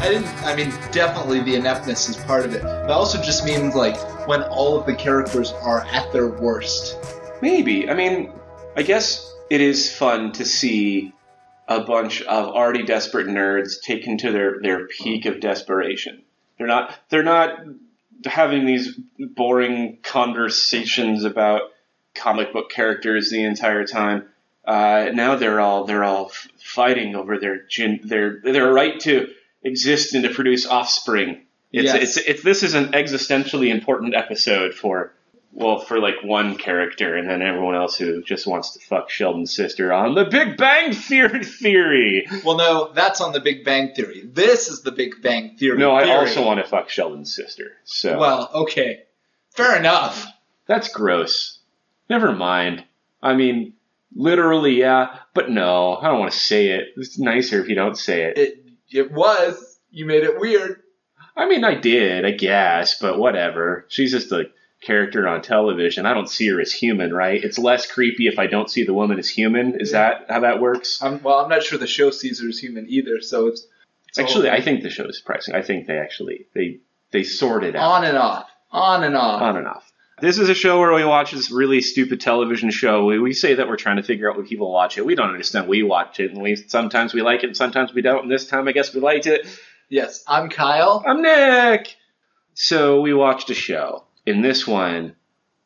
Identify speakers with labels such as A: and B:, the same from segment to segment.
A: I didn't. I mean, definitely the ineptness is part of it. But also just means like when all of the characters are at their worst.
B: Maybe. I mean, I guess it is fun to see a bunch of already desperate nerds taken to their, their peak of desperation. They're not they're not having these boring conversations about comic book characters the entire time. Uh, now they're all they're all fighting over their gen- their their right to exist and to produce offspring. It's,
A: Yes.
B: it's it's this is an existentially important episode for well for like one character and then everyone else who just wants to fuck Sheldon's sister on the Big Bang Theory theory.
A: Well, no, that's on the Big Bang Theory. This is the Big Bang Theory.
B: No, I
A: theory.
B: also want to fuck Sheldon's sister. So
A: Well, okay, fair enough.
B: That's gross. Never mind. I mean, literally, yeah, but no, I don't want to say it. It's nicer if you don't say it.
A: It it was. You made it weird.
B: I mean, I did, I guess, but whatever. She's just a character on television. I don't see her as human, right? It's less creepy if I don't see the woman as human. Is that how that works?
A: I'm, well, I'm not sure the show sees her as human either. So it's, it's
B: Actually, I think the show is surprising. I think they actually they they sorted out
A: on and off, on and off.
B: on and off. This is a show where we watch this really stupid television show. We, we say that we're trying to figure out why people watch it. We don't understand. We watch it, and we sometimes we like it, and sometimes we don't. And this time, I guess we liked it.
A: Yes, I'm Kyle.
B: I'm Nick. So we watched a show. In this one,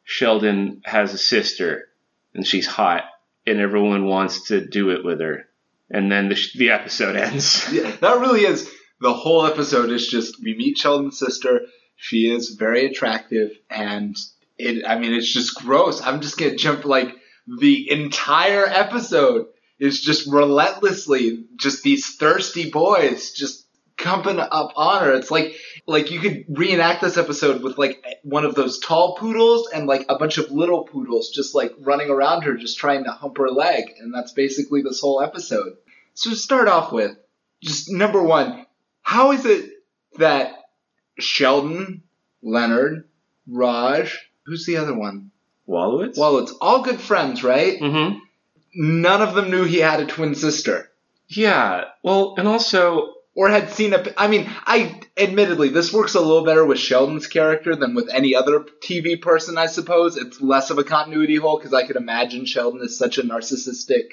B: Sheldon has a sister, and she's hot, and everyone wants to do it with her. And then the, sh- the episode ends.
A: Yeah, that really is the whole episode. Is just we meet Sheldon's sister. She is very attractive, and it. I mean, it's just gross. I'm just gonna jump like the entire episode is just relentlessly just these thirsty boys just comping up on her. It's like like you could reenact this episode with like one of those tall poodles and like a bunch of little poodles just like running around her just trying to hump her leg and that's basically this whole episode. So to start off with, just number 1, how is it that Sheldon, Leonard, Raj, who's the other one?
B: Wolowitz?
A: Well, it's all good friends, right?
B: mm-hmm.
A: None of them knew he had a twin sister.
B: Yeah. Well, and also,
A: or had seen a. I mean, I admittedly this works a little better with Sheldon's character than with any other TV person. I suppose it's less of a continuity hole because I could imagine Sheldon is such a narcissistic,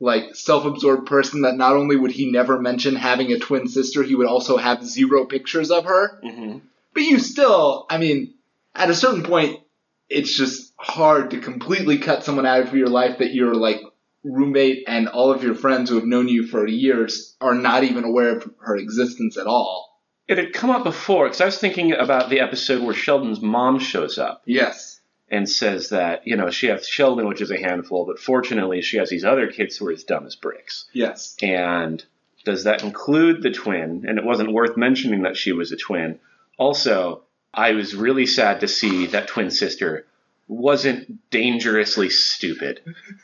A: like self-absorbed person that not only would he never mention having a twin sister, he would also have zero pictures of her.
B: mm-hmm.
A: But you still, I mean, at a certain point, it's just hard to completely cut someone out of your life that you're like roommate and all of your friends who have known you for years are not even aware of her existence at all.
B: it had come up before because I was thinking about the episode where Sheldon's mom shows up
A: Yes.
B: and says that you know she has Sheldon, which is a handful, but fortunately she has these other kids who are as dumb as bricks.
A: Yes.
B: And does that include the twin? And it wasn't worth mentioning that she was a twin. Also, I was really sad to see that twin sister wasn't dangerously stupid.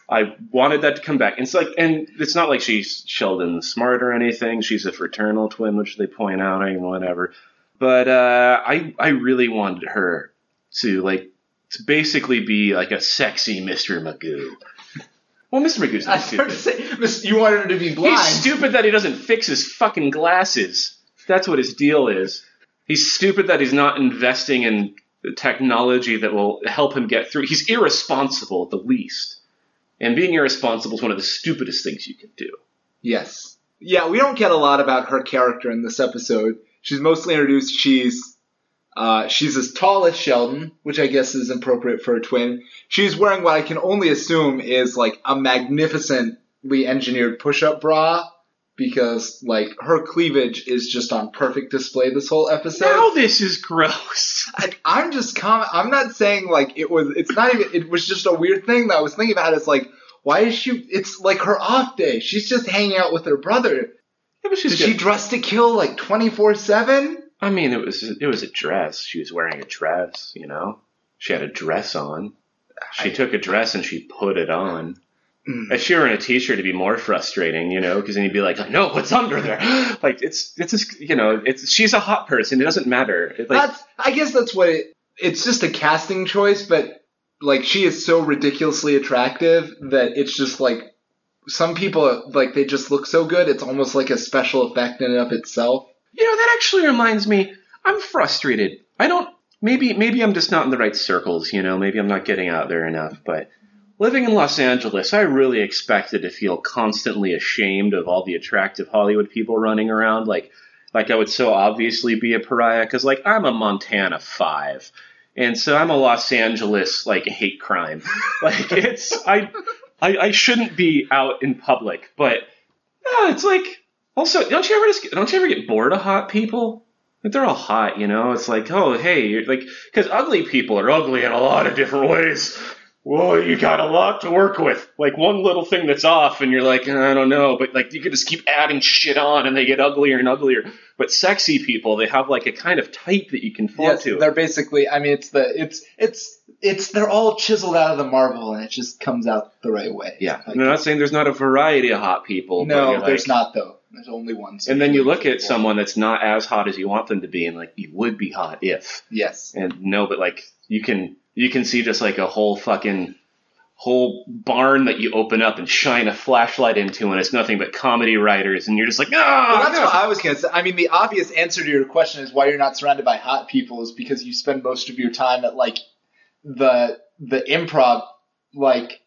B: I wanted that to come back. It's like, and it's not like she's Sheldon smart or anything. She's a fraternal twin, which they point out, and whatever. But uh, I, I really wanted her to like to basically be like a sexy Mr. Magoo. Well, Mr. Magoo's not stupid.
A: say, you wanted her to be blind.
B: He's stupid that he doesn't fix his fucking glasses. That's what his deal is. He's stupid that he's not investing in technology that will help him get through. He's irresponsible at the least. And being irresponsible is one of the stupidest things you can do.
A: Yes. Yeah, we don't get a lot about her character in this episode. She's mostly introduced. She's uh, she's as tall as Sheldon, which I guess is appropriate for a twin. She's wearing what I can only assume is like a magnificently engineered push-up bra because like her cleavage is just on perfect display this whole episode.
B: Now this is gross.
A: I, I'm just com- I'm not saying like it was. It's not even. It was just a weird thing that I was thinking about. It's like why is she? It's like her off day. She's just hanging out with her brother.
B: Yeah,
A: Is she dress to kill like 24 seven?
B: I mean, it was it was a dress. She was wearing a dress, you know. She had a dress on. She
A: I-
B: took a dress and she put it on.
A: Mm.
B: If she were in a t-shirt, it'd be more frustrating, you know, because then you'd be like, "No, what's under there?" like it's it's just, you know, it's she's a hot person. It doesn't matter. It, like,
A: That's. I guess that's what it. It's just a casting choice, but like she is so ridiculously attractive that it's just like some people like they just look so good. It's almost like a special effect in and of itself.
B: You know, that actually reminds me. I'm frustrated. I don't. Maybe maybe I'm just not in the right circles. You know, maybe I'm not getting out there enough. But living in Los Angeles, I really expected to feel constantly ashamed of all the attractive Hollywood people running around. Like like I would so obviously be a pariah because like I'm a Montana five. And so I'm a Los Angeles like hate crime. Like it's I, I I shouldn't be out in public, but yeah, it's like also don't you ever just don't you ever get bored of hot people? Like they're all hot, you know. It's like oh hey, you're like because ugly people are ugly in a lot of different ways. Whoa, you got a lot to work with. Like one little thing that's off, and you're like, I don't know, but like you could just keep adding shit on, and they get uglier and uglier. But sexy people, they have like a kind of type that you can fall
A: Yes,
B: to.
A: they're basically. I mean, it's the it's it's it's they're all chiseled out of the marble, and it just comes out the right way.
B: Yeah,
A: Like,
B: I'm not saying there's not a variety of hot people.
A: no, there's not though. There's only one.
B: And then you look at someone that's not as hot as you want them to be, and like you would be hot if.
A: Yes.
B: And no, but like you can you can see just like a whole fucking whole barn that you open up and shine a flashlight into, and it's nothing but comedy writers, and you're just like, ah,
A: Well, that's
B: no."
A: what I was gonna say. I mean, the obvious answer to your question is why you're not surrounded by hot people is because you spend most of your time at like the the improv like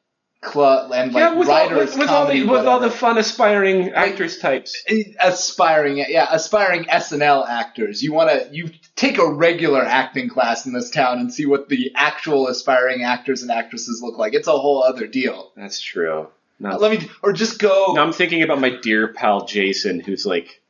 A: club and like
B: yeah, with all,
A: writers
B: with, with all
A: comedy
B: the with all the fun aspiring actors types.
A: aspiring yeah aspiring SNL actors. You want to you take a regular acting class in this town and see what the actual aspiring actors and actresses look like. It's a whole other deal.
B: That's true. No,
A: Let me or just go.
B: Now I'm thinking about my dear pal Jason, who's like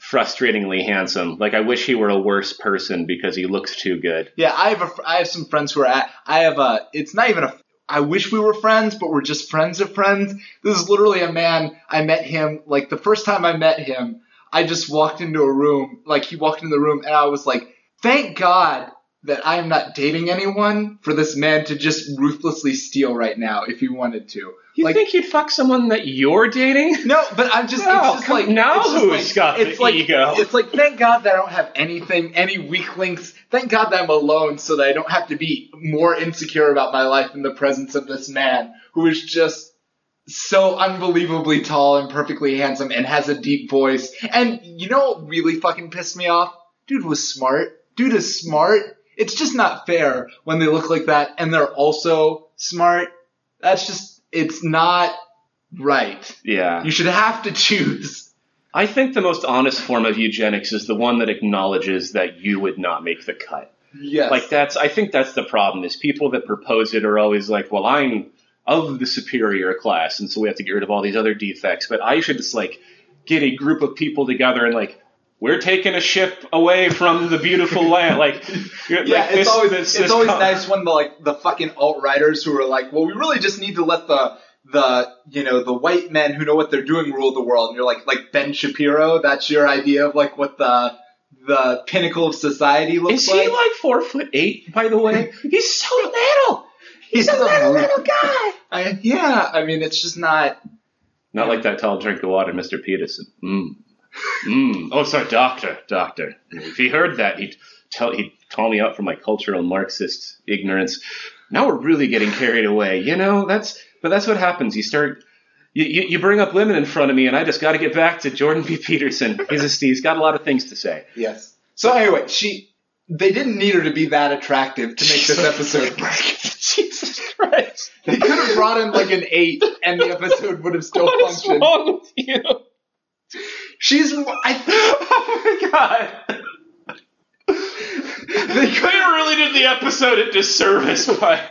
B: frustratingly handsome. Like I wish he were a worse person because he looks too good.
A: Yeah, I have a, I have some friends who are at. I have a. It's not even a. I wish we were friends, but we're just friends of friends. This is literally a man. I met him like the first time I met him. I just walked into a room, like he walked into the room, and I was like, "Thank God that I am not dating anyone for this man to just ruthlessly steal right now if he wanted to."
B: You
A: like,
B: think he'd fuck someone that you're dating?
A: no, but I'm just.
B: No,
A: it's just like
B: now
A: it's
B: who's
A: like,
B: got the
A: it's like,
B: ego?
A: It's like thank God that I don't have anything, any weak links. Thank God that I'm alone, so that I don't have to be more insecure about my life in the presence of this man who is just so unbelievably tall and perfectly handsome and has a deep voice. And you know what really fucking pissed me off? Dude was smart. Dude is smart. It's just not fair when they look like that and they're also smart. That's just it's not right.
B: Yeah.
A: You should have to choose.
B: I think the most honest form of eugenics is the one that acknowledges that you would not make the cut.
A: Yes.
B: Like that's I think that's the problem is people that propose it are always like, well, I'm of the superior class, and so we have to get rid of all these other defects. But I should just like get a group of people together and like we're taking a ship away from the beautiful land. Like,
A: yeah,
B: like
A: it's
B: this-
A: always
B: this-
A: it's
B: this
A: always
B: com-
A: nice when the like the fucking alt writers who are like, well, we really just need to let the the you know the white men who know what they're doing rule the world, and you're like like Ben Shapiro. That's your idea of like what the the pinnacle of society looks like.
B: Is he
A: like.
B: four foot eight? By the way, he's so little. He's a
A: He's a
B: little
A: little-
B: little guy.
A: I, yeah, I mean, it's just not.
B: Not like that tall drink of water, Mr. Peterson. Mm. Mm. Oh, sorry, doctor, doctor. If he heard that, he'd tell he'd call me out for my cultural Marxist ignorance. Now we're really getting carried away. You know, that's but that's what happens. You start. You, you, you bring up women in front of me, and I just got to get back to Jordan B. Peterson. He's a, he's got a lot of things to say.
A: Yes. So anyway, she they didn't need her to be that attractive to make this episode work.
B: Jesus Christ!
A: They could have brought in like an eight, and the episode would have still
B: What is
A: functioned.
B: wrong with you?
A: She's. I,
B: Oh my god!
A: they
B: They really did the episode a disservice by.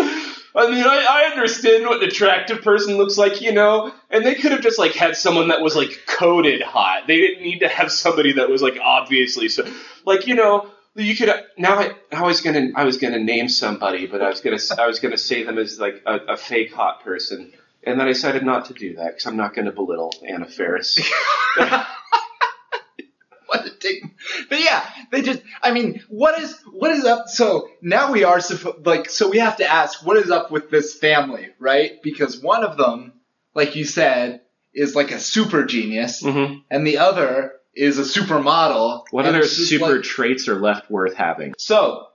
B: I mean, I, I understand what an attractive person looks like, you know, and they could have just like had someone that was like coded hot. They didn't need to have somebody that was like obviously so, like you know, you could. Now I, I was gonna, I was gonna name somebody, but I was gonna, I was gonna say them as like a, a fake hot person, and then I decided not to do that because I'm not gonna belittle Anna Faris.
A: what to take. But yeah, they just. I mean, what is what is up? So now we are suppo- like. So we have to ask, what is up with this family, right? Because one of them, like you said, is like a super genius,
B: mm-hmm.
A: and the other is a supermodel.
B: What other super
A: like-
B: traits are left worth having?
A: So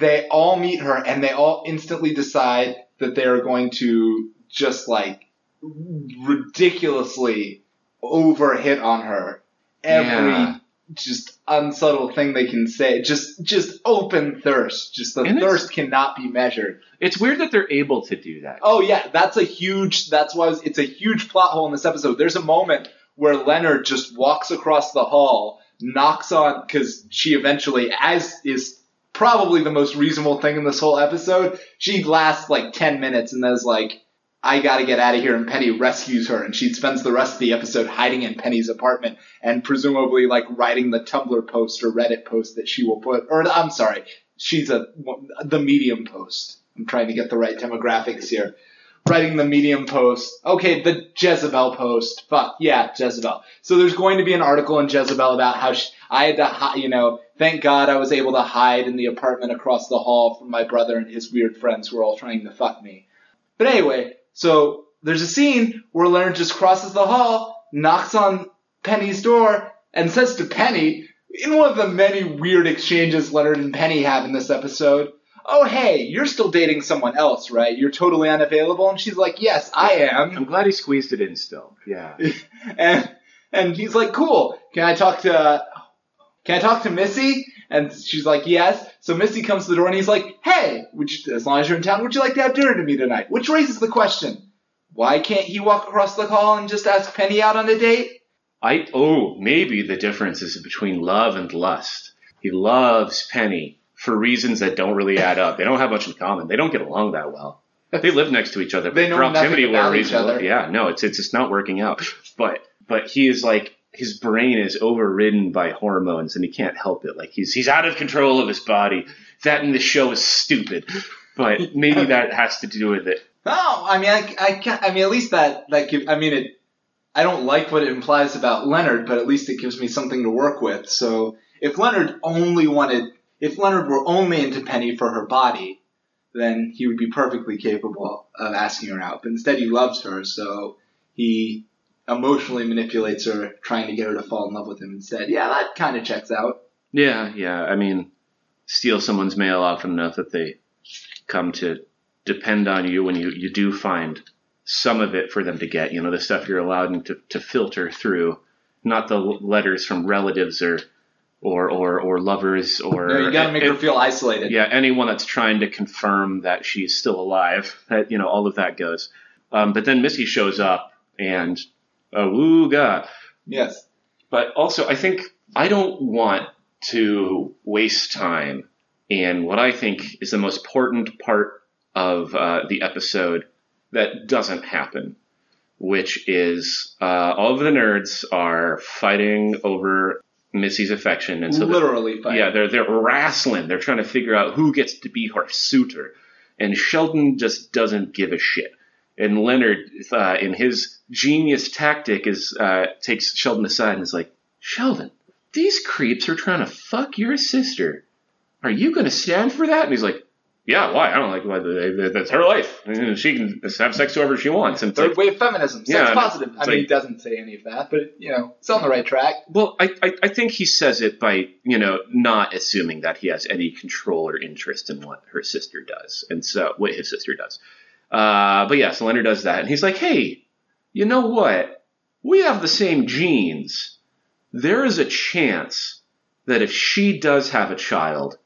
A: they all meet her and they all instantly decide that they are going to just like ridiculously over hit on her. every
B: Yeah.
A: just unsubtle thing they can say. Just just open thirst. Just the
B: And
A: thirst cannot be measured.
B: It's weird that they're able to do that.
A: Oh yeah, that's a huge. That's why it's- it's a huge plot hole in this episode. There's a moment where Leonard just walks across the hall, knocks on because she eventually, as is probably the most reasonable thing in this whole episode, she lasts like ten minutes and then is like, "I got to get out of here," and Penny rescues her, and she spends the rest of the episode hiding in Penny's apartment and presumably like writing the Tumblr post or Reddit post that she will put. Or I'm sorry, she's a the Medium post. I'm trying to get the right demographics here writing the Medium post. Okay, the Jezebel post. Fuck yeah, Jezebel. So there's going to be an article in Jezebel about how she, I had to, you know, thank God I was able to hide in the apartment across the hall from my brother and his weird friends who were all trying to fuck me. But anyway, so there's a scene where Leonard just crosses the hall, knocks on Penny's door, and says to Penny, in one of the many weird exchanges Leonard and Penny have in this episode, oh hey, you're still dating someone else, right? You're totally unavailable. And she's like, yes, I am.
B: I'm glad he squeezed it in still. Yeah.
A: And and he's like, cool. Can I talk to Can I talk to Missy? And she's like, yes. So Missy comes to the door and he's like, hey, would you, as long as you're in town, would you like to have dinner to me tonight? Which raises the question, why can't he walk across the hall and just ask Penny out on a date?
B: I oh maybe the difference is between love and lust. He loves Penny for reasons that don't really add up. They don't have much in common. They don't get along that well. They live next to each other.
A: They
B: but
A: know
B: proximity
A: nothing about each other.
B: Yeah, no, it's it's just not working out. But but he is like his brain is overridden by hormones and he can't help it. Like he's he's out of control of his body. That in the show is stupid. But maybe that has to do with it.
A: No, I mean, I, I, can't, I mean, at least that, that give, I mean, it, I don't like what it implies about Leonard, but at least it gives me something to work with. So if Leonard only wanted, if Leonard were only into Penny for her body, then he would be perfectly capable of asking her out. But instead, he loves her, so he emotionally manipulates her, trying to get her to fall in love with him instead. Yeah, that kind of checks out.
B: Yeah, yeah. I mean, steal someone's mail often enough that they come to depend on you when you, you do find some of it for them to get. You know, the stuff you're allowed to, to filter through, not the letters from relatives or or or, or lovers or
A: No, you gotta make
B: it-
A: her feel isolated.
B: yeah, anyone that's trying to confirm that she's still alive. That you know, all of that goes. Um, but then Missy shows up and oh, ooh, God.
A: Yes.
B: But also, I think I don't want to waste time in what I think is the most important part of uh, the episode that doesn't happen, which is uh, all of the nerds are fighting over Missy's affection, and so the-
A: Literally fight.
B: yeah, they're they're wrestling. They're trying to figure out who gets to be her suitor, and Sheldon just doesn't give a shit. And Leonard, uh, in his genius tactic, is uh, takes Sheldon aside and is like, Sheldon, these creeps are trying to fuck your sister. Are you going to stand for that? And he's like, Yeah, why? I don't like why that's her life. And She can have sex whoever she wants. And it's like,
A: Third wave feminism. Sex
B: Yeah,
A: positive. I mean,
B: like-
A: he doesn't say any of that, but you know, it's on the right track.
B: Well, I, I, I think he says it by, you know, not assuming that he has any control or interest in what her sister does. And so, what his sister does. Uh, but yeah, so Leonard does that. And he's like, hey, you know what? We have the same genes. There is a chance that if she does have a child,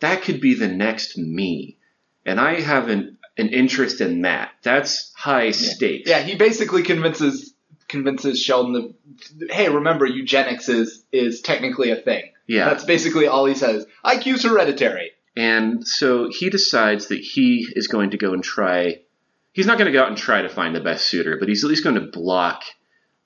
B: that could be the next me. And I have an, an interest in that. That's high stakes.
A: Yeah, he basically convinces convinces Sheldon that, hey, remember eugenics is is technically a thing.
B: Yeah.
A: That's basically all he says. IQ's hereditary.
B: And so he decides that he is going to go and try. He's not going to go out and try to find the best suitor, but he's at least going to block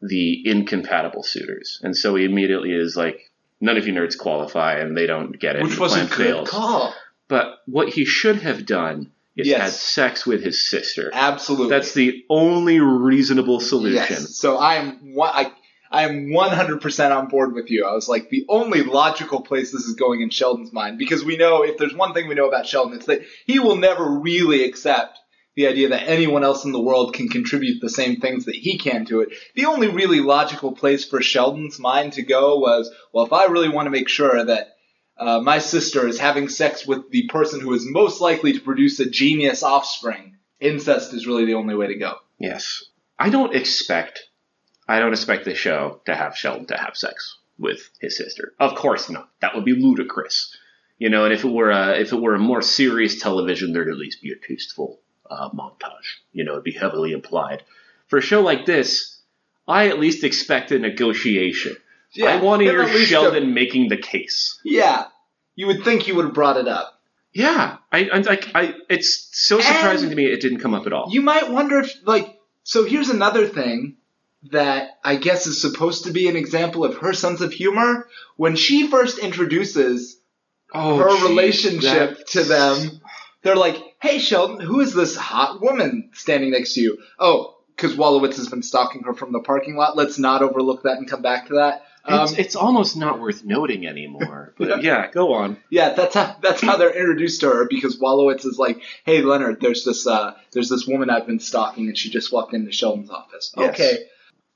B: the incompatible suitors. And so he immediately is like, none of you nerds qualify, and they don't get it.
A: Which was a good call.
B: But what he should have done is
A: Yes.
B: had sex with his sister.
A: Absolutely.
B: That's the only reasonable solution.
A: Yes. So I am one. I, I am 100% on board with you. I was like, the only logical place this is going in Sheldon's mind, because we know if there's one thing we know about Sheldon, it's that he will never really accept the idea that anyone else in the world can contribute the same things that he can to it. The only really logical place for Sheldon's mind to go was, well, if I really want to make sure that uh, my sister is having sex with the person who is most likely to produce a genius offspring, incest is really the only way to go.
B: Yes. I don't expect I don't expect the show to have Sheldon to have sex with his sister. Of course not. That would be ludicrous. You know, and if it were a if it were a more serious television, there'd at least be a tasteful uh, montage. You know, it'd be heavily implied. For a show like this, I at least expect a negotiation. I want to hear
A: least a-
B: Sheldon making the case.
A: yeah, you would think you would have brought it up.
B: Yeah, I, I I. It's so surprising
A: And-
B: to me it didn't come up at all.
A: You might wonder if, like, so here's another thing that I guess is supposed to be an example of her sense of humor. When she first introduces
B: oh,
A: her
B: geez,
A: relationship
B: that-
A: to them, they're like, "Hey, Sheldon, who is this hot woman standing next to you?" Oh, because Wolowitz has been stalking her from the parking lot. Let's not overlook that and come back to that. Um,
B: It's, it's almost not worth noting anymore. But yeah, go on.
A: Yeah, that's how that's how they're introduced to her because Wolowitz is like, "Hey, Leonard, there's this uh, there's this woman I've been stalking, and she just walked into Sheldon's office."
B: Yes.
A: Okay.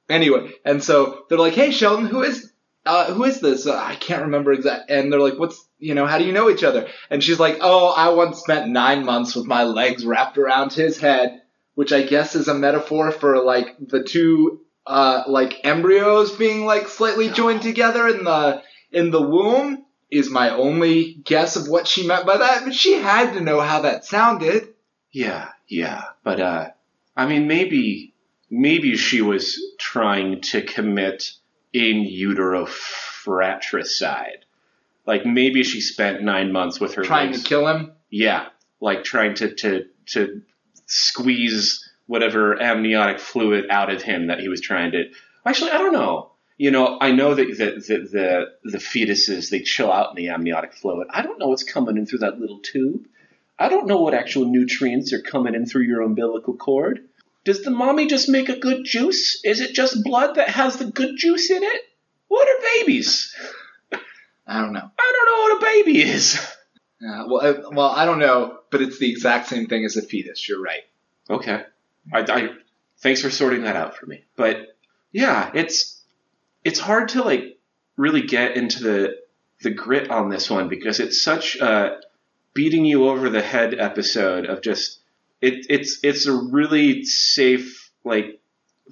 A: Anyway, and so they're like, "Hey, Sheldon, who is uh, who is this? Uh, I can't remember exact." And they're like, "What's you know? How do you know each other?" And she's like, "Oh, I once spent nine months with my legs wrapped around his head." Which I guess is a metaphor for like the two uh, like embryos being like slightly joined together in the in the womb is my only guess of what she meant by that. But she had to know how that sounded.
B: Yeah, yeah. But uh, I mean, maybe maybe she was trying to commit in utero fratricide. Like maybe she spent nine months with her
A: Trying
B: legs-
A: to kill him.
B: Yeah, like trying to to to squeeze whatever amniotic fluid out of him that he was trying to. Actually, I don't know. You know, I know that the the the, the fetuses they chill out in the amniotic fluid. I don't know what's coming in through that little tube. I don't know what actual nutrients are coming in through your umbilical cord. Does the mommy just make a good juice? Is it just blood that has the good juice in it? What are babies?
A: I don't know.
B: I don't know what a baby is.
A: Uh, well, I, well, I don't know, but it's the exact same thing as a fetus. You're right.
B: Okay. I, I thanks for sorting that out for me. But yeah, it's it's hard to like really get into the the grit on this one because it's such a beating you over the head episode of just it it's it's a really safe like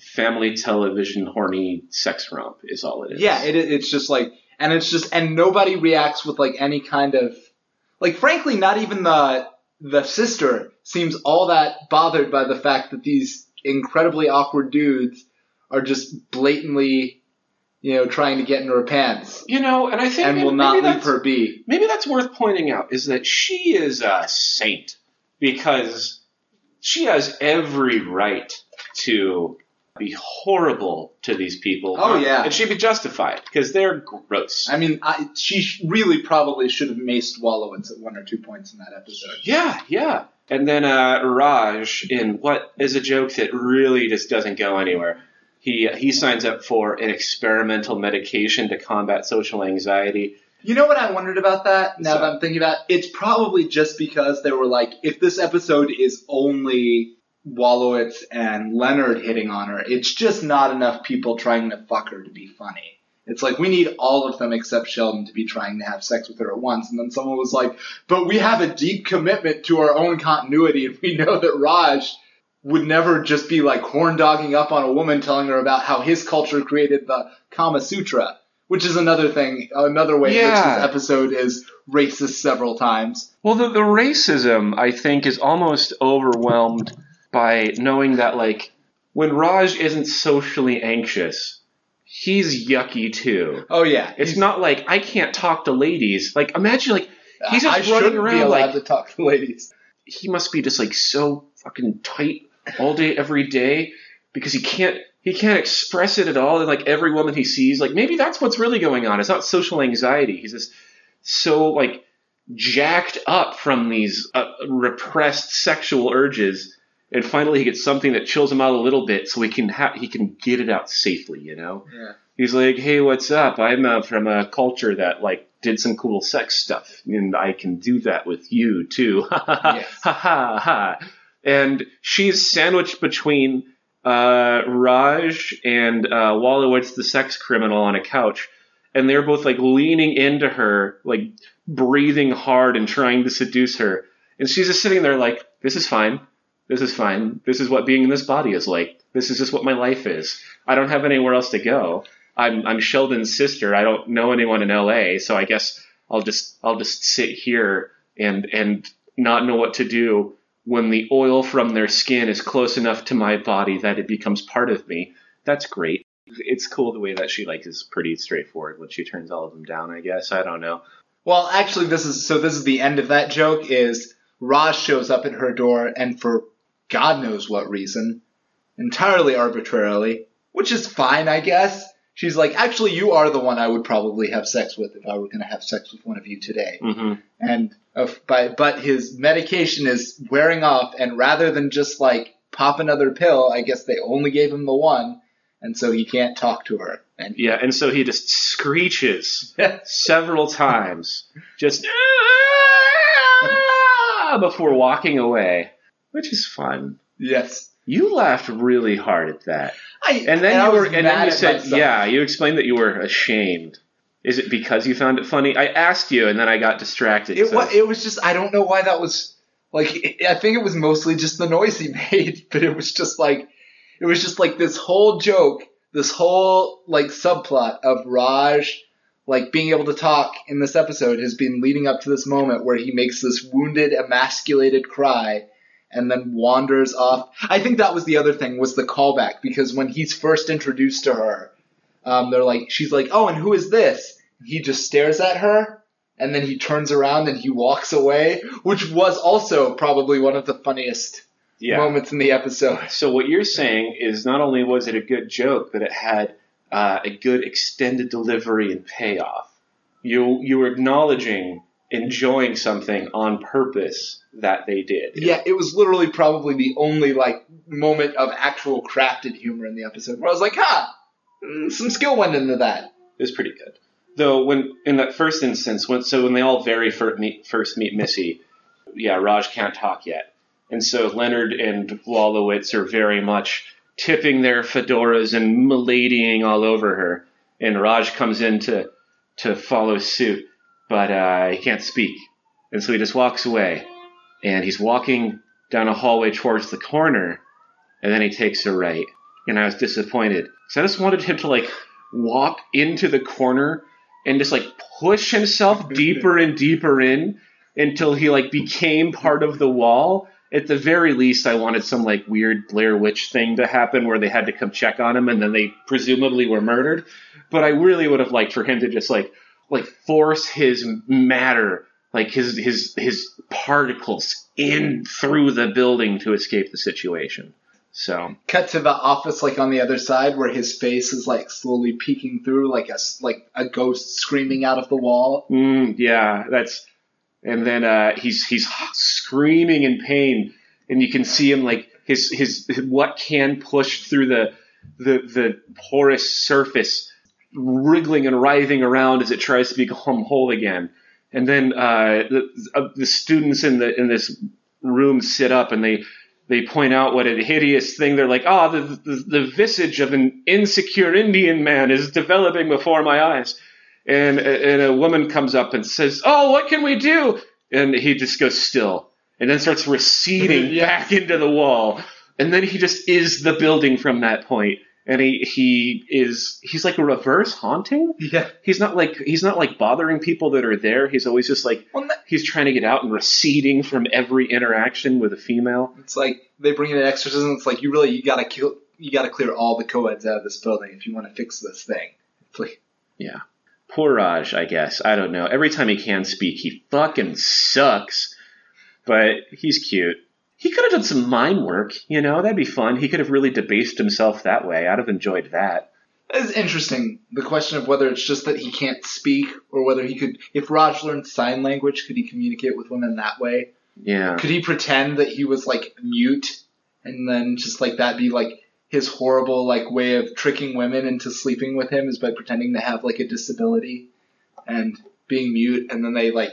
B: family television horny sex romp is all it is.
A: Yeah, it, it's just like, and it's just, and nobody reacts with like any kind of, like, frankly, not even the the sister seems all that bothered by the fact that these incredibly awkward dudes are just blatantly, you know, trying to get into her pants
B: you know, and I think
A: and will
B: maybe
A: not leave her be.
B: maybe that's worth pointing out is that she is a saint because she has every right to be horrible to these people.
A: Oh, yeah.
B: and she'd be justified because they're gross.
A: I mean, I, she really probably should have maced Wolowitz at one or two points in that episode.
B: Yeah, yeah. And then uh, Raj, in what is a joke that really just doesn't go anywhere, he he signs up for an experimental medication to combat social anxiety.
A: You know what I wondered about that? Now
B: So-
A: that I'm thinking about, it? it's probably just because they were like, if this episode is only Wolowitz and Leonard hitting on her, it's just not enough people trying to fuck her to be funny. It's like we need all of them except Sheldon to be trying to have sex with her at once. And then someone was like, but we have a deep commitment to our own continuity, and we know that Raj would never just be like horn dogging up on a woman telling her about how his culture created the Kama Sutra, which is another thing, another way in which this episode is racist several times.
B: Well, the, the racism, I think, is almost overwhelmed by knowing that, like, when Raj isn't socially anxious, he's yucky too.
A: Oh yeah,
B: It's not like I can't talk to ladies. Like, imagine, like, he's just
A: I
B: running around
A: allowed
B: like
A: to talk to ladies.
B: he must be just like so fucking tight all day, every day, because he can't he can't express it at all. And like every woman he sees, like maybe that's what's really going on. It's not social anxiety. He's just so like jacked up from these uh, repressed sexual urges, and finally he gets something that chills him out a little bit, so he can ha- he can get it out safely. You know.
A: Yeah.
B: He's like, "Hey, what's up? I'm uh, from a culture that like did some cool sex stuff, and I can do that with you too."
A: Yes.
B: ha ha ha. And she's sandwiched between uh, Raj and uh, Wolowitz, the sex criminal, on a couch, and they're both like leaning into her, like breathing hard and trying to seduce her. And she's just sitting there like, "This is fine. This is fine. This is what being in this body is like. This is just what my life is. I don't have anywhere else to go." I'm I'm Sheldon's sister. I don't know anyone in LA, so I guess I'll just I'll just sit here and and not know what to do when the oil from their skin is close enough to my body that it becomes part of me. That's great. It's cool the way that she like is pretty straightforward when she turns all of them down. I guess I don't know.
A: Well, actually, this is so. This is the end of that joke. Is Raj shows up at her door, and for God knows what reason, entirely arbitrarily, which is fine, I guess. She's like, actually, you are the one I would probably have sex with if I were going to have sex with one of you today.
B: Mm-hmm.
A: And uh, by, but his medication is wearing off, and rather than just like pop another pill, I guess they only gave him the one, and so he can't talk to her. And
B: Yeah, and so he just screeches several times, just before walking away, which is fun.
A: yes,
B: You laughed really hard at that.
A: I
B: And then
A: I
B: you were, and then you said,
A: myself.
B: yeah, you explained that you were ashamed. Is it because you found it funny? I asked you, and then I got distracted.
A: It
B: so-
A: was it was just I don't know why that was like it- I think it was mostly just the noise he made, but it was just like it was just like this whole joke, this whole like subplot of Raj like being able to talk in this episode has been leading up to this moment where he makes this wounded emasculated cry and then wanders off. I think that was the other thing was the callback because when he's first introduced to her, um, they're like she's like, "Oh, and who is this?" He just stares at her and then he turns around and he walks away, which was also probably one of the funniest
B: yeah.
A: moments in the episode.
B: So what you're saying is not only was it a good joke, but it had uh, a good extended delivery and payoff. You you were acknowledging enjoying something on purpose that they did.
A: Yeah, it was literally probably the only like moment of actual crafted humor in the episode where I was like, "Ha, mm, some skill went into that."
B: It was pretty good. Though when in that first instance, when so when they all very first meet, first meet Missy, yeah, Raj can't talk yet, and so Leonard and Wolowitz are very much tipping their fedoras and miladying all over her, and Raj comes in to to follow suit, but uh, he can't speak, and so he just walks away, and he's walking down a hallway towards the corner, and then he takes a right, and I was disappointed because I just wanted him to like walk into the corner and just like push himself deeper and deeper in until he like became part of the wall. At the very least, I wanted some like weird Blair Witch thing to happen where they had to come check on him and then they presumably were murdered. But I really would have liked for him to just like like force his matter, like his his his particles in through the building to escape the situation. So
A: Cut to the office like on the other side where his face is like slowly peeking through like a like a ghost screaming out of the wall.
B: Mm, yeah, that's. And then uh, he's he's screaming in pain, and you can see him like his his what can push through the the the porous surface, wriggling and writhing around as it tries to become whole again. And then uh, the uh, the students in the in this room sit up and they they point out what a hideous thing. They're like, ah, the, the the visage of an insecure Indian man is developing before my eyes and and a woman comes up and says, "Oh, what can we do?" And he just goes still, and then starts receding
A: Yes.
B: back into the wall, and then he just is the building from that point. And he he is he's like a reverse haunting.
A: Yeah.
B: He's not like he's not like bothering people that are there. He's always just like
A: Well, that-
B: he's trying to get out and receding from every interaction with a female.
A: It's like they bring in an exorcism. It's like you really you gotta kill, you gotta clear all the co-eds out of this building if you want to fix this thing. It's like
B: Poor Raj, I guess. I don't know. Every time he can speak, he fucking sucks. But he's cute. He could have done some mime work, you know? That'd be fun. He could have really debased himself that way. I'd have enjoyed that.
A: it's interesting. The question of whether it's just that he can't speak or whether he could. If Raj learned sign language, could he communicate with women that way?
B: Yeah.
A: Could he pretend that he was like mute and then just like that be like his horrible like way of tricking women into sleeping with him is by pretending to have like a disability and being mute and then they like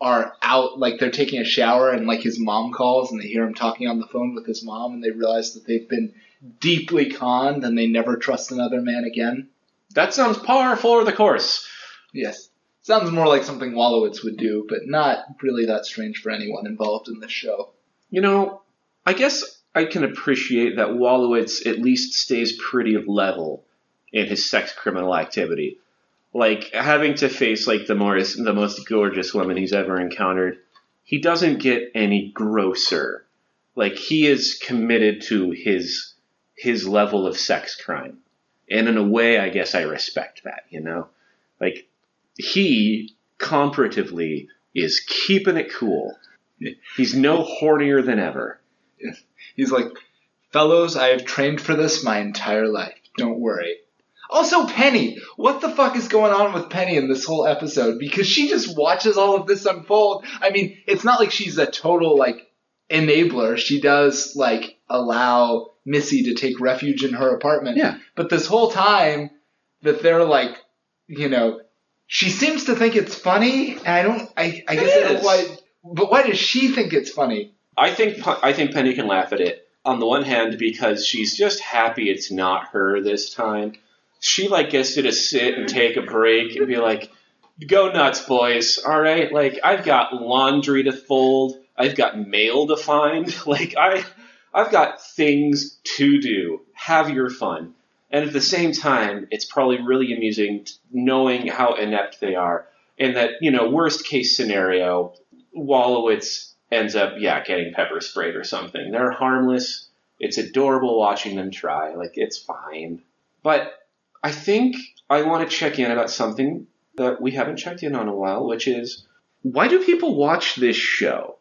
A: are out like they're taking a shower and like his mom calls and they hear him talking on the phone with his mom and they realize that they've been deeply conned and they never trust another man again.
B: That sounds par for the course.
A: Yes. Sounds more like something Wolowitz would do, but not really that strange for anyone involved in this show.
B: You know, I guess I can appreciate that Wolowitz at least stays pretty level in his sex criminal activity. Like having to face like the most the most gorgeous woman he's ever encountered. He doesn't get any grosser. Like he is committed to his his level of sex crime. And in a way I guess I respect that, you know? Like he comparatively is keeping it cool. He's no hornier than ever.
A: He's like, fellows, I have trained for this my entire life. Don't worry. Also, Penny. What the fuck is going on with Penny in this whole episode? Because she just watches all of this unfold. I mean, it's not like she's a total, like, enabler. She does, like, allow Missy to take refuge in her apartment.
B: Yeah.
A: But this whole time that they're, like, you know, she seems to think it's funny. And I don't, I, I guess I don't why, but why does she think it's funny?
B: I think I think Penny can laugh at it on the one hand because she's just happy it's not her this time. She like gets to just sit and take a break and be like, "Go nuts, boys! All right, like I've got laundry to fold, I've got mail to find, like I, I've got things to do. Have your fun." And at the same time, it's probably really amusing knowing how inept they are, and that you know, worst case scenario, Wolowitz ends up, yeah, getting pepper sprayed or something. They're harmless. It's adorable watching them try. Like, it's fine. But I think I want to check in about something that we haven't checked in on a while, which is why do people watch this show?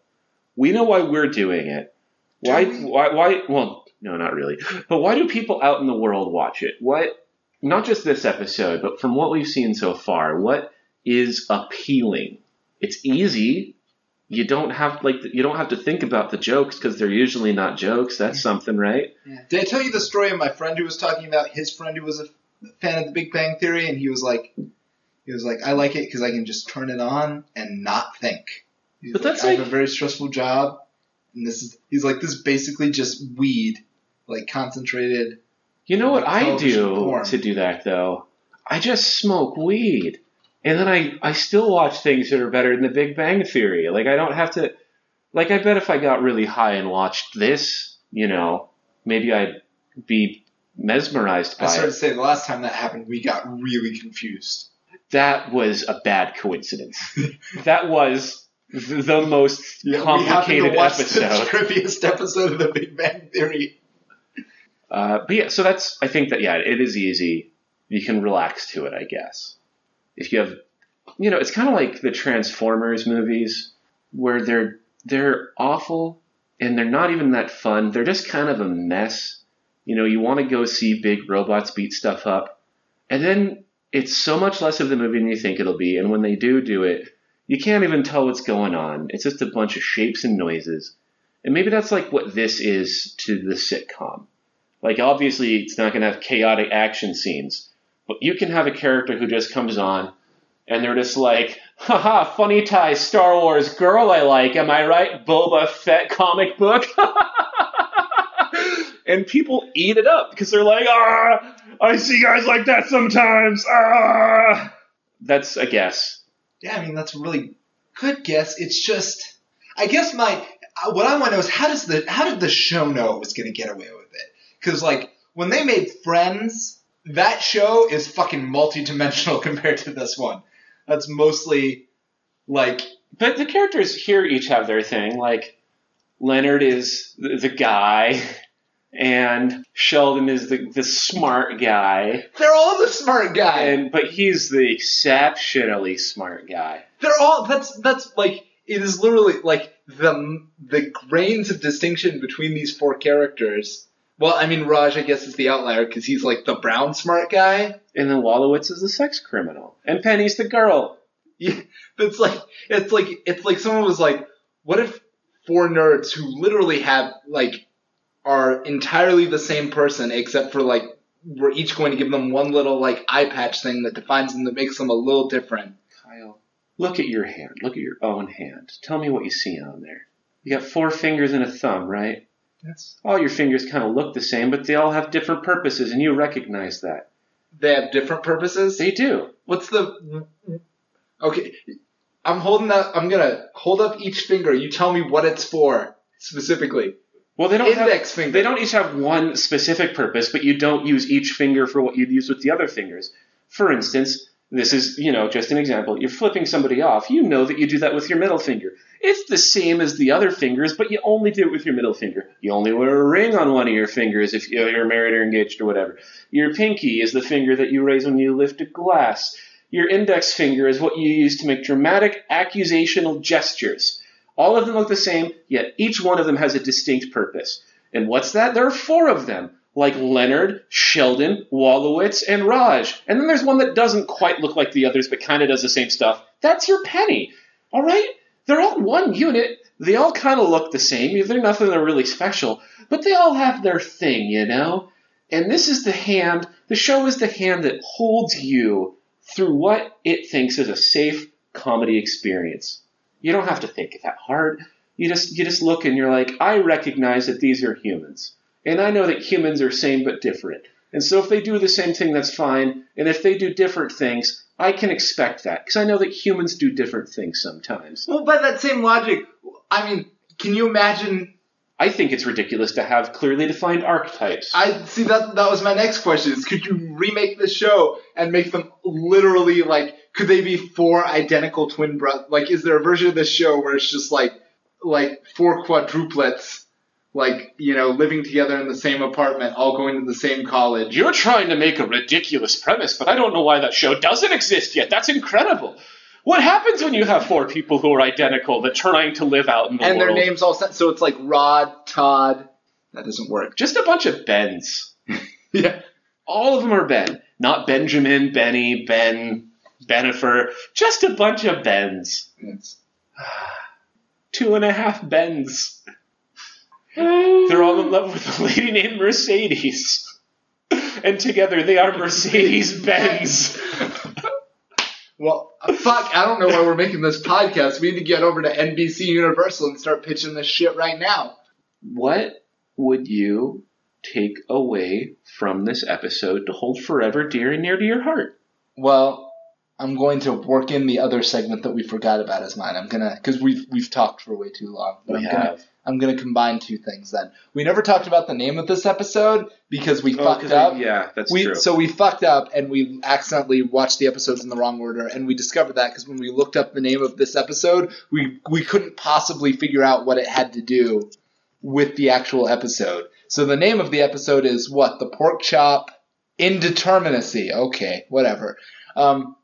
B: We know why we're doing it. Why,
A: Do
B: why, why, well, no, not really. But why do people out in the world watch it? What, not just this episode, but from what we've seen so far, what is appealing? It's easy you don't have like you don't have to think about the jokes because they're usually not jokes. That's something, right?
A: Did I tell you the story of my friend who was talking about his friend who was a fan of the Big Bang Theory, and he was like, he was like, I like it because I can just turn it on and not think. He's
B: But
A: like,
B: that's
A: I have
B: like-
A: a very stressful job, and this is he's like, this is basically just weed, like concentrated.
B: You know what I do
A: porn.
B: to do that though? I just smoke weed, and then I I still watch things that are better than The Big Bang Theory. Like I don't have to. Like I bet if I got really high and watched this, you know, maybe I'd be mesmerized by I
A: started
B: it.
A: to say the last time that happened, we got really confused.
B: That was a bad coincidence. that was th- the most
A: we happened
B: complicated
A: to watch
B: episode.
A: the trippiest episode of the Big Bang Theory.
B: Uh, but yeah, so that's I think that yeah, it is easy. You can relax to it, I guess. If you have, you know, it's kind of like the Transformers movies where they're they're awful and they're not even that fun. They're just kind of a mess. You know, you want to go see big robots beat stuff up, and then it's so much less of the movie than you think it'll be. And when they do do it, you can't even tell what's going on. It's just a bunch of shapes and noises. And maybe that's like what this is to the sitcom. Like obviously it's not going to have chaotic action scenes, but you can have a character who just comes on and they're just like, haha, funny tie Star Wars girl I like, am I right? Boba Fett comic book. and people eat it up because they're like, ah, I see guys like that sometimes. Ah. That's a guess.
A: Yeah, I mean that's a really good guess. It's just, I guess my uh, what I want to know is how does the how did the show know it was going to get away with it? Because like when they made Friends, that show is fucking multi-dimensional compared to this one. That's mostly like
B: But the characters here each have their thing. Like Leonard is the, the guy, and Sheldon is the, the smart guy,
A: they're all the smart guy.
B: and but he's the exceptionally smart guy.
A: They're all that's that's like it is literally like the the grains of distinction between these four characters. Well, I mean Raj, I guess is the outlier because he's like the brown smart guy.
B: And then Wolowitz is the sex criminal, and Penny's the girl.
A: Yeah, it's like it's like it's like someone was like, what if four nerds who literally have like are entirely the same person except for like we're each going to give them one little like eye patch thing that defines them that makes them a little different.
B: Kyle, look at your hand. Look at your own hand. Tell me what you see on there. You got four fingers and a thumb, right?
A: Yes.
B: All your fingers kind of look the same, but they all have different purposes, and you recognize that.
A: They have different purposes.
B: They do.
A: What's the okay? I'm holding up. I'm gonna hold up each finger. You tell me what it's for specifically.
B: Well, they don't have
A: finger.
B: They don't each have one specific purpose, but you don't use each finger for what you'd use with the other fingers. For instance, this is, you know, just an example. You're flipping somebody off. You know that you do that with your middle finger. It's the same as the other fingers, but you only do it with your middle finger. You only wear a ring on one of your fingers if you're married or engaged or whatever. Your pinky is the finger that you raise when you lift a glass. Your index finger is what you use to make dramatic accusational gestures. All of them look the same, yet each one of them has a distinct purpose. And what's that? There are four of them, like Leonard, Sheldon, Wolowitz, and Raj. And then there's one that doesn't quite look like the others, but kind of does the same stuff. That's your penny. All right? They're all one unit. They all kind of look the same. They're nothing they're really special, but they all have their thing, you know? And this is the hand, the show is the hand that holds you through what it thinks is a safe comedy experience. You don't have to think that hard. You just you just look and you're like, I recognize that these are humans. And I know that humans are same but different. And so if they do the same thing, that's fine. And if they do different things, I can expect that because I know that humans do different things sometimes.
A: Well, by that same logic, I mean, can you imagine?
B: I think it's ridiculous to have clearly defined archetypes.
A: I see that. That was my next question: is could you remake the show and make them literally like? Could they be four identical twin brothers? Like, is there a version of this show where it's just like, like four quadruplets? Like, you know, living together in the same apartment, all going to the same college.
B: You're trying to make a ridiculous premise, but I don't know why that show doesn't exist yet. That's incredible. What happens when you have four people who are identical that trying to live out in the
A: and
B: world?
A: And their names all set. So it's like Rod, Todd. That doesn't work.
B: Just a bunch of Bens.
A: Yeah.
B: All of them are Ben. Not Benjamin, Benny, Ben, Bennifer. Just a bunch of Bens.
A: It's-
B: Two and a half Bens. They're all in love with a lady named Mercedes. And together they are Mercedes Benz.
A: Well, uh, fuck, I don't know why we're making this podcast. We need to get over to NBC Universal and start pitching this shit right now.
B: What would you take away from this episode to hold forever dear and near to your heart?
A: Well, I'm going to work in the other segment that we forgot about as mine. I'm gonna because we've we've talked for way too long. But
B: We
A: I'm gonna. I'm gonna combine two things then. We never talked about the name of this episode because we
B: Oh,
A: fucked up.
B: I- yeah, that's
A: we
B: true.
A: so we fucked up and we accidentally watched the episodes in the wrong order and we discovered that because when we looked up the name of this episode we we couldn't possibly figure out what it had to do with the actual episode so the name of the episode is what the pork chop indeterminacy okay whatever um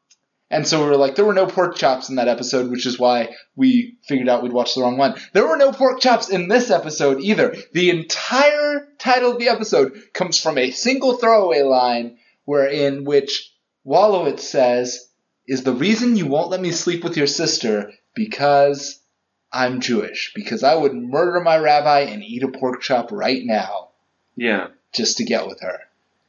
A: and so we were like there were no pork chops in that episode which is why we figured out we'd watch the wrong one. There were no pork chops in this episode either. The entire title of the episode comes from a single throwaway line wherein which Wolowitz says is the reason you won't let me sleep with your sister because I'm Jewish. Because I would murder my rabbi and eat a pork chop right now.
B: Yeah.
A: just to get with her.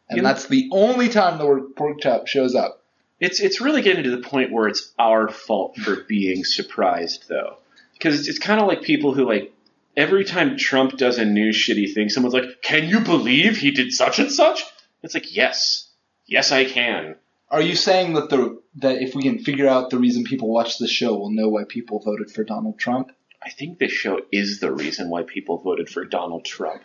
A: And
B: You know-
A: that's the only time the word pork chop shows up
B: It's it's really getting to the point where it's our fault for being surprised, though, because it's, it's kind of like people who like every time Trump does a new shitty thing, someone's like, "Can you believe he did such and such?" It's like, yes, yes, I can.
A: Are you saying that the that if we can figure out the reason people watch this show, we'll know why people voted for Donald Trump?
B: I think this show is the reason why people voted for Donald Trump.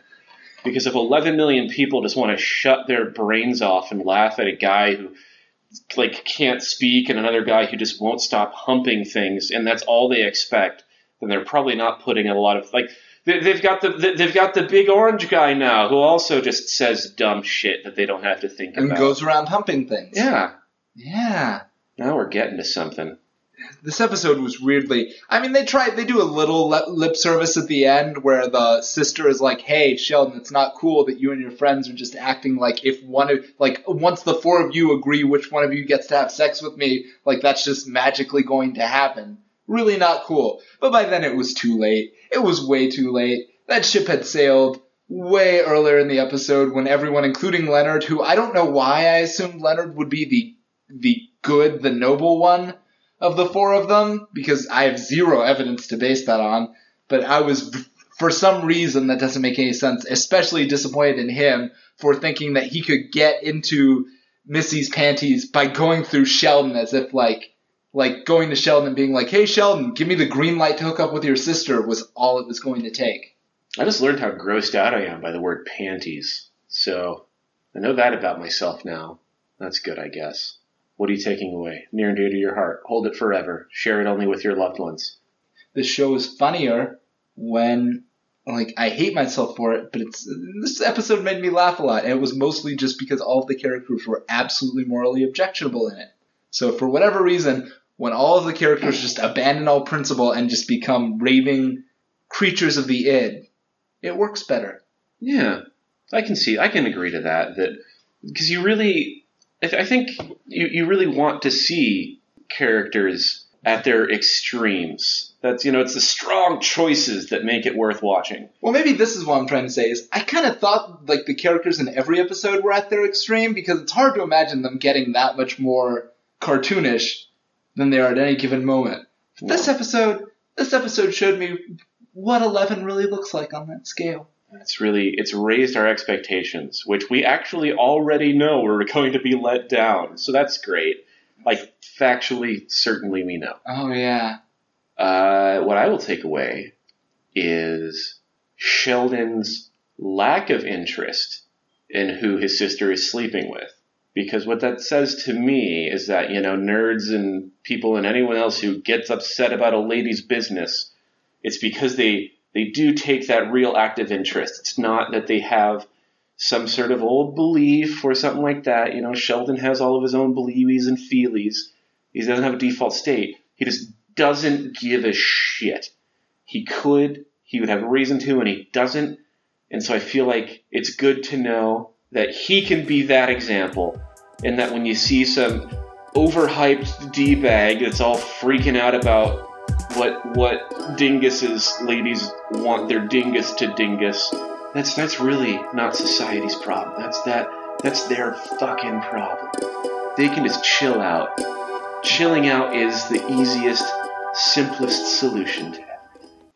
B: Because if 11 million people just want to shut their brains off and laugh at a guy who like can't speak and another guy who just won't stop humping things and that's all they expect, then they're probably not putting in a lot of like they- they've got the they- they've got the big orange guy now who also just says dumb shit that they don't have to think
A: And
B: about.
A: And goes around humping things.
B: yeah.
A: Yeah.
B: Now we're getting to something.
A: This episode was weirdly. I mean, they try. They do a little lip, service at the end where the sister is like, "Hey, Sheldon, it's not cool that you and your friends are just acting like if one of like once the four of you agree which one of you gets to have sex with me, like that's just magically going to happen." Really not cool. But by then it was too late. It was way too late. That ship had sailed way earlier in the episode when everyone, including Leonard, who I don't know why I assumed Leonard would be the the good, the noble one of the four of them because I have zero evidence to base that on. But I was, for some reason that doesn't make any sense, especially disappointed in him for thinking that he could get into Missy's panties by going through Sheldon as if like, like going to Sheldon and being like, "Hey Sheldon, give me the green light to hook up with your sister" was all it was going to take.
B: I just learned how grossed out I am by the word panties. So I know that about myself now. That's good, I guess. What are you taking away? Near and dear to your heart. Hold it forever. Share it only with your loved ones.
A: The show is funnier when like I hate myself for it, but it's this episode made me laugh a lot, and it was mostly just because all of the characters were absolutely morally objectionable in it. So for whatever reason, when all of the characters just abandon all principle and just become raving creatures of the id, it works better.
B: Yeah, I can see. I can agree to that. That because you really, I, th- I think you you really want to see characters at their extremes. That's you know, it's the strong choices that make it worth watching.
A: Well, maybe this is what I'm trying to say is I kind of thought like the characters in every episode were at their extreme because it's hard to imagine them getting that much more cartoonish than they are at any given moment. But this episode, this episode showed me what Eleven really looks like on that scale.
B: It's really it's raised our expectations, which we actually already know we're going to be let down. So that's great. Like factually, certainly we know.
A: Oh yeah.
B: Uh, what I will take away is Sheldon's lack of interest in who his sister is sleeping with. Because what that says to me is that, you know, nerds and people and anyone else who gets upset about a lady's business, it's because they, they do take that real active interest. It's not that they have some sort of old belief or something like that. You know, Sheldon has all of his own believies and feelies. He doesn't have a default state. He just doesn't give a shit. He could, he would have a reason to, and he doesn't. And so I feel like it's good to know that he can be that example, and that when you see some overhyped d bag that's all freaking out about what what dinguses ladies want their dingus to dingus, that's that's really not society's problem. That's that that's their fucking problem. They can just chill out. Chilling out is the easiest, simplest solution to.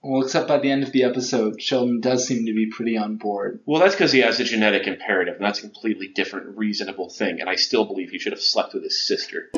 A: Well, except by the end of the episode, Sheldon does seem to be pretty on board.
B: Well, that's because he has a genetic imperative, and that's a completely different, reasonable thing. And I still believe he should have slept with his sister.